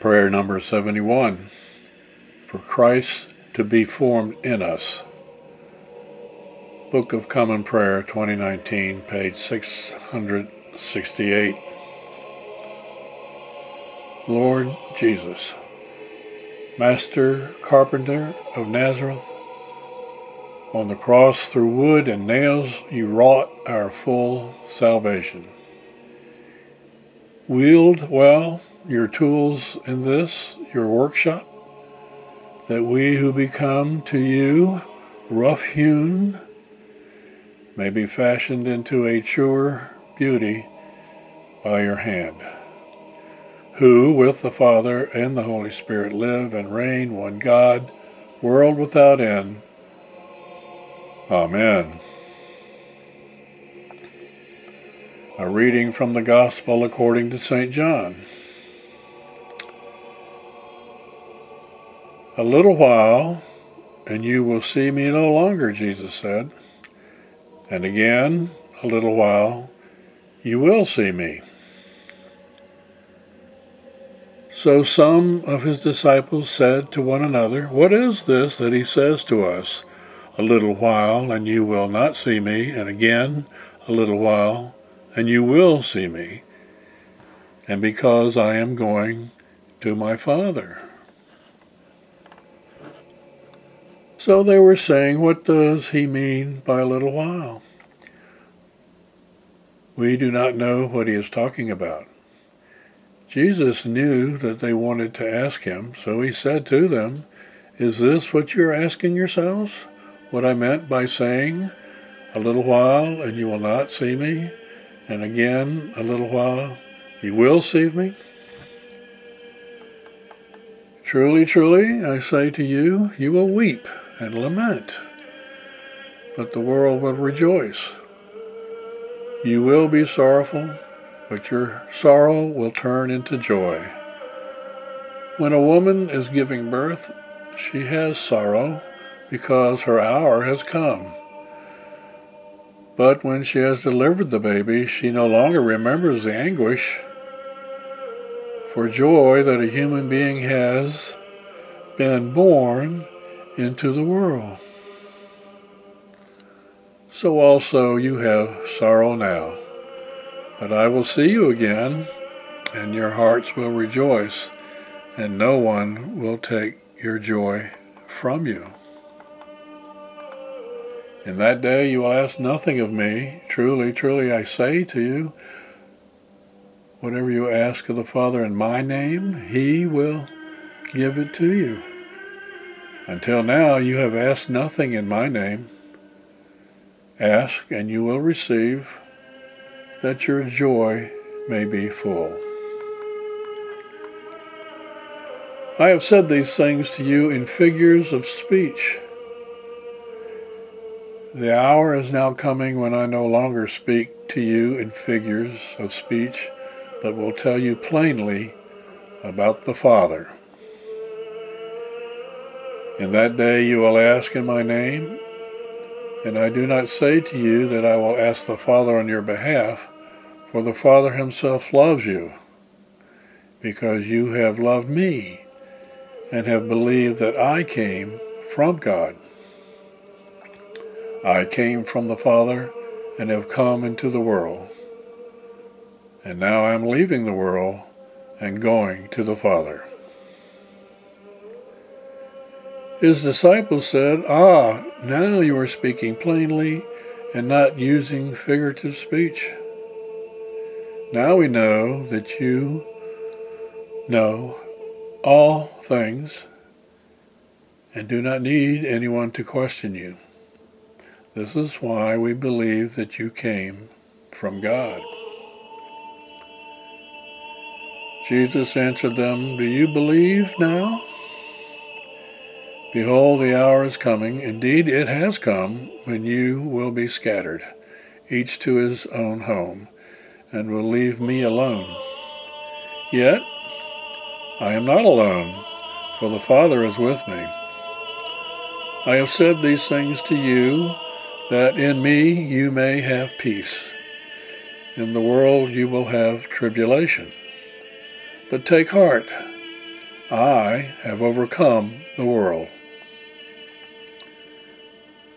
Prayer number 71 For Christ to be formed in us. Book of Common Prayer 2019, page 668. Lord Jesus, Master Carpenter of Nazareth, on the cross through wood and nails you wrought our full salvation. Wield well your tools in this, your workshop, that we who become to you rough hewn may be fashioned into a truer beauty by your hand, who with the Father and the Holy Spirit live and reign one God, world without end. Amen. A reading from the Gospel according to St. John. A little while, and you will see me no longer, Jesus said. And again, a little while, you will see me. So some of his disciples said to one another, What is this that he says to us? A little while, and you will not see me, and again, a little while, and you will see me, and because I am going to my Father. So they were saying, What does he mean by a little while? We do not know what he is talking about. Jesus knew that they wanted to ask him, so he said to them, Is this what you're asking yourselves? What I meant by saying, A little while and you will not see me, and again a little while you will see me? Truly, truly, I say to you, you will weep and lament, but the world will rejoice. You will be sorrowful, but your sorrow will turn into joy. When a woman is giving birth, she has sorrow because her hour has come. But when she has delivered the baby, she no longer remembers the anguish for joy that a human being has been born into the world. So also you have sorrow now, but I will see you again, and your hearts will rejoice, and no one will take your joy from you. In that day you will ask nothing of me. Truly, truly, I say to you, whatever you ask of the Father in my name, he will give it to you. Until now you have asked nothing in my name. Ask, and you will receive, that your joy may be full. I have said these things to you in figures of speech. The hour is now coming when I no longer speak to you in figures of speech, but will tell you plainly about the Father. In that day you will ask in my name, and I do not say to you that I will ask the Father on your behalf, for the Father himself loves you, because you have loved me and have believed that I came from God. I came from the Father and have come into the world. And now I am leaving the world and going to the Father. His disciples said, Ah, now you are speaking plainly and not using figurative speech. Now we know that you know all things and do not need anyone to question you. This is why we believe that you came from God. Jesus answered them, Do you believe now? Behold, the hour is coming, indeed it has come, when you will be scattered, each to his own home, and will leave me alone. Yet I am not alone, for the Father is with me. I have said these things to you, that in me you may have peace. In the world you will have tribulation. But take heart, I have overcome the world.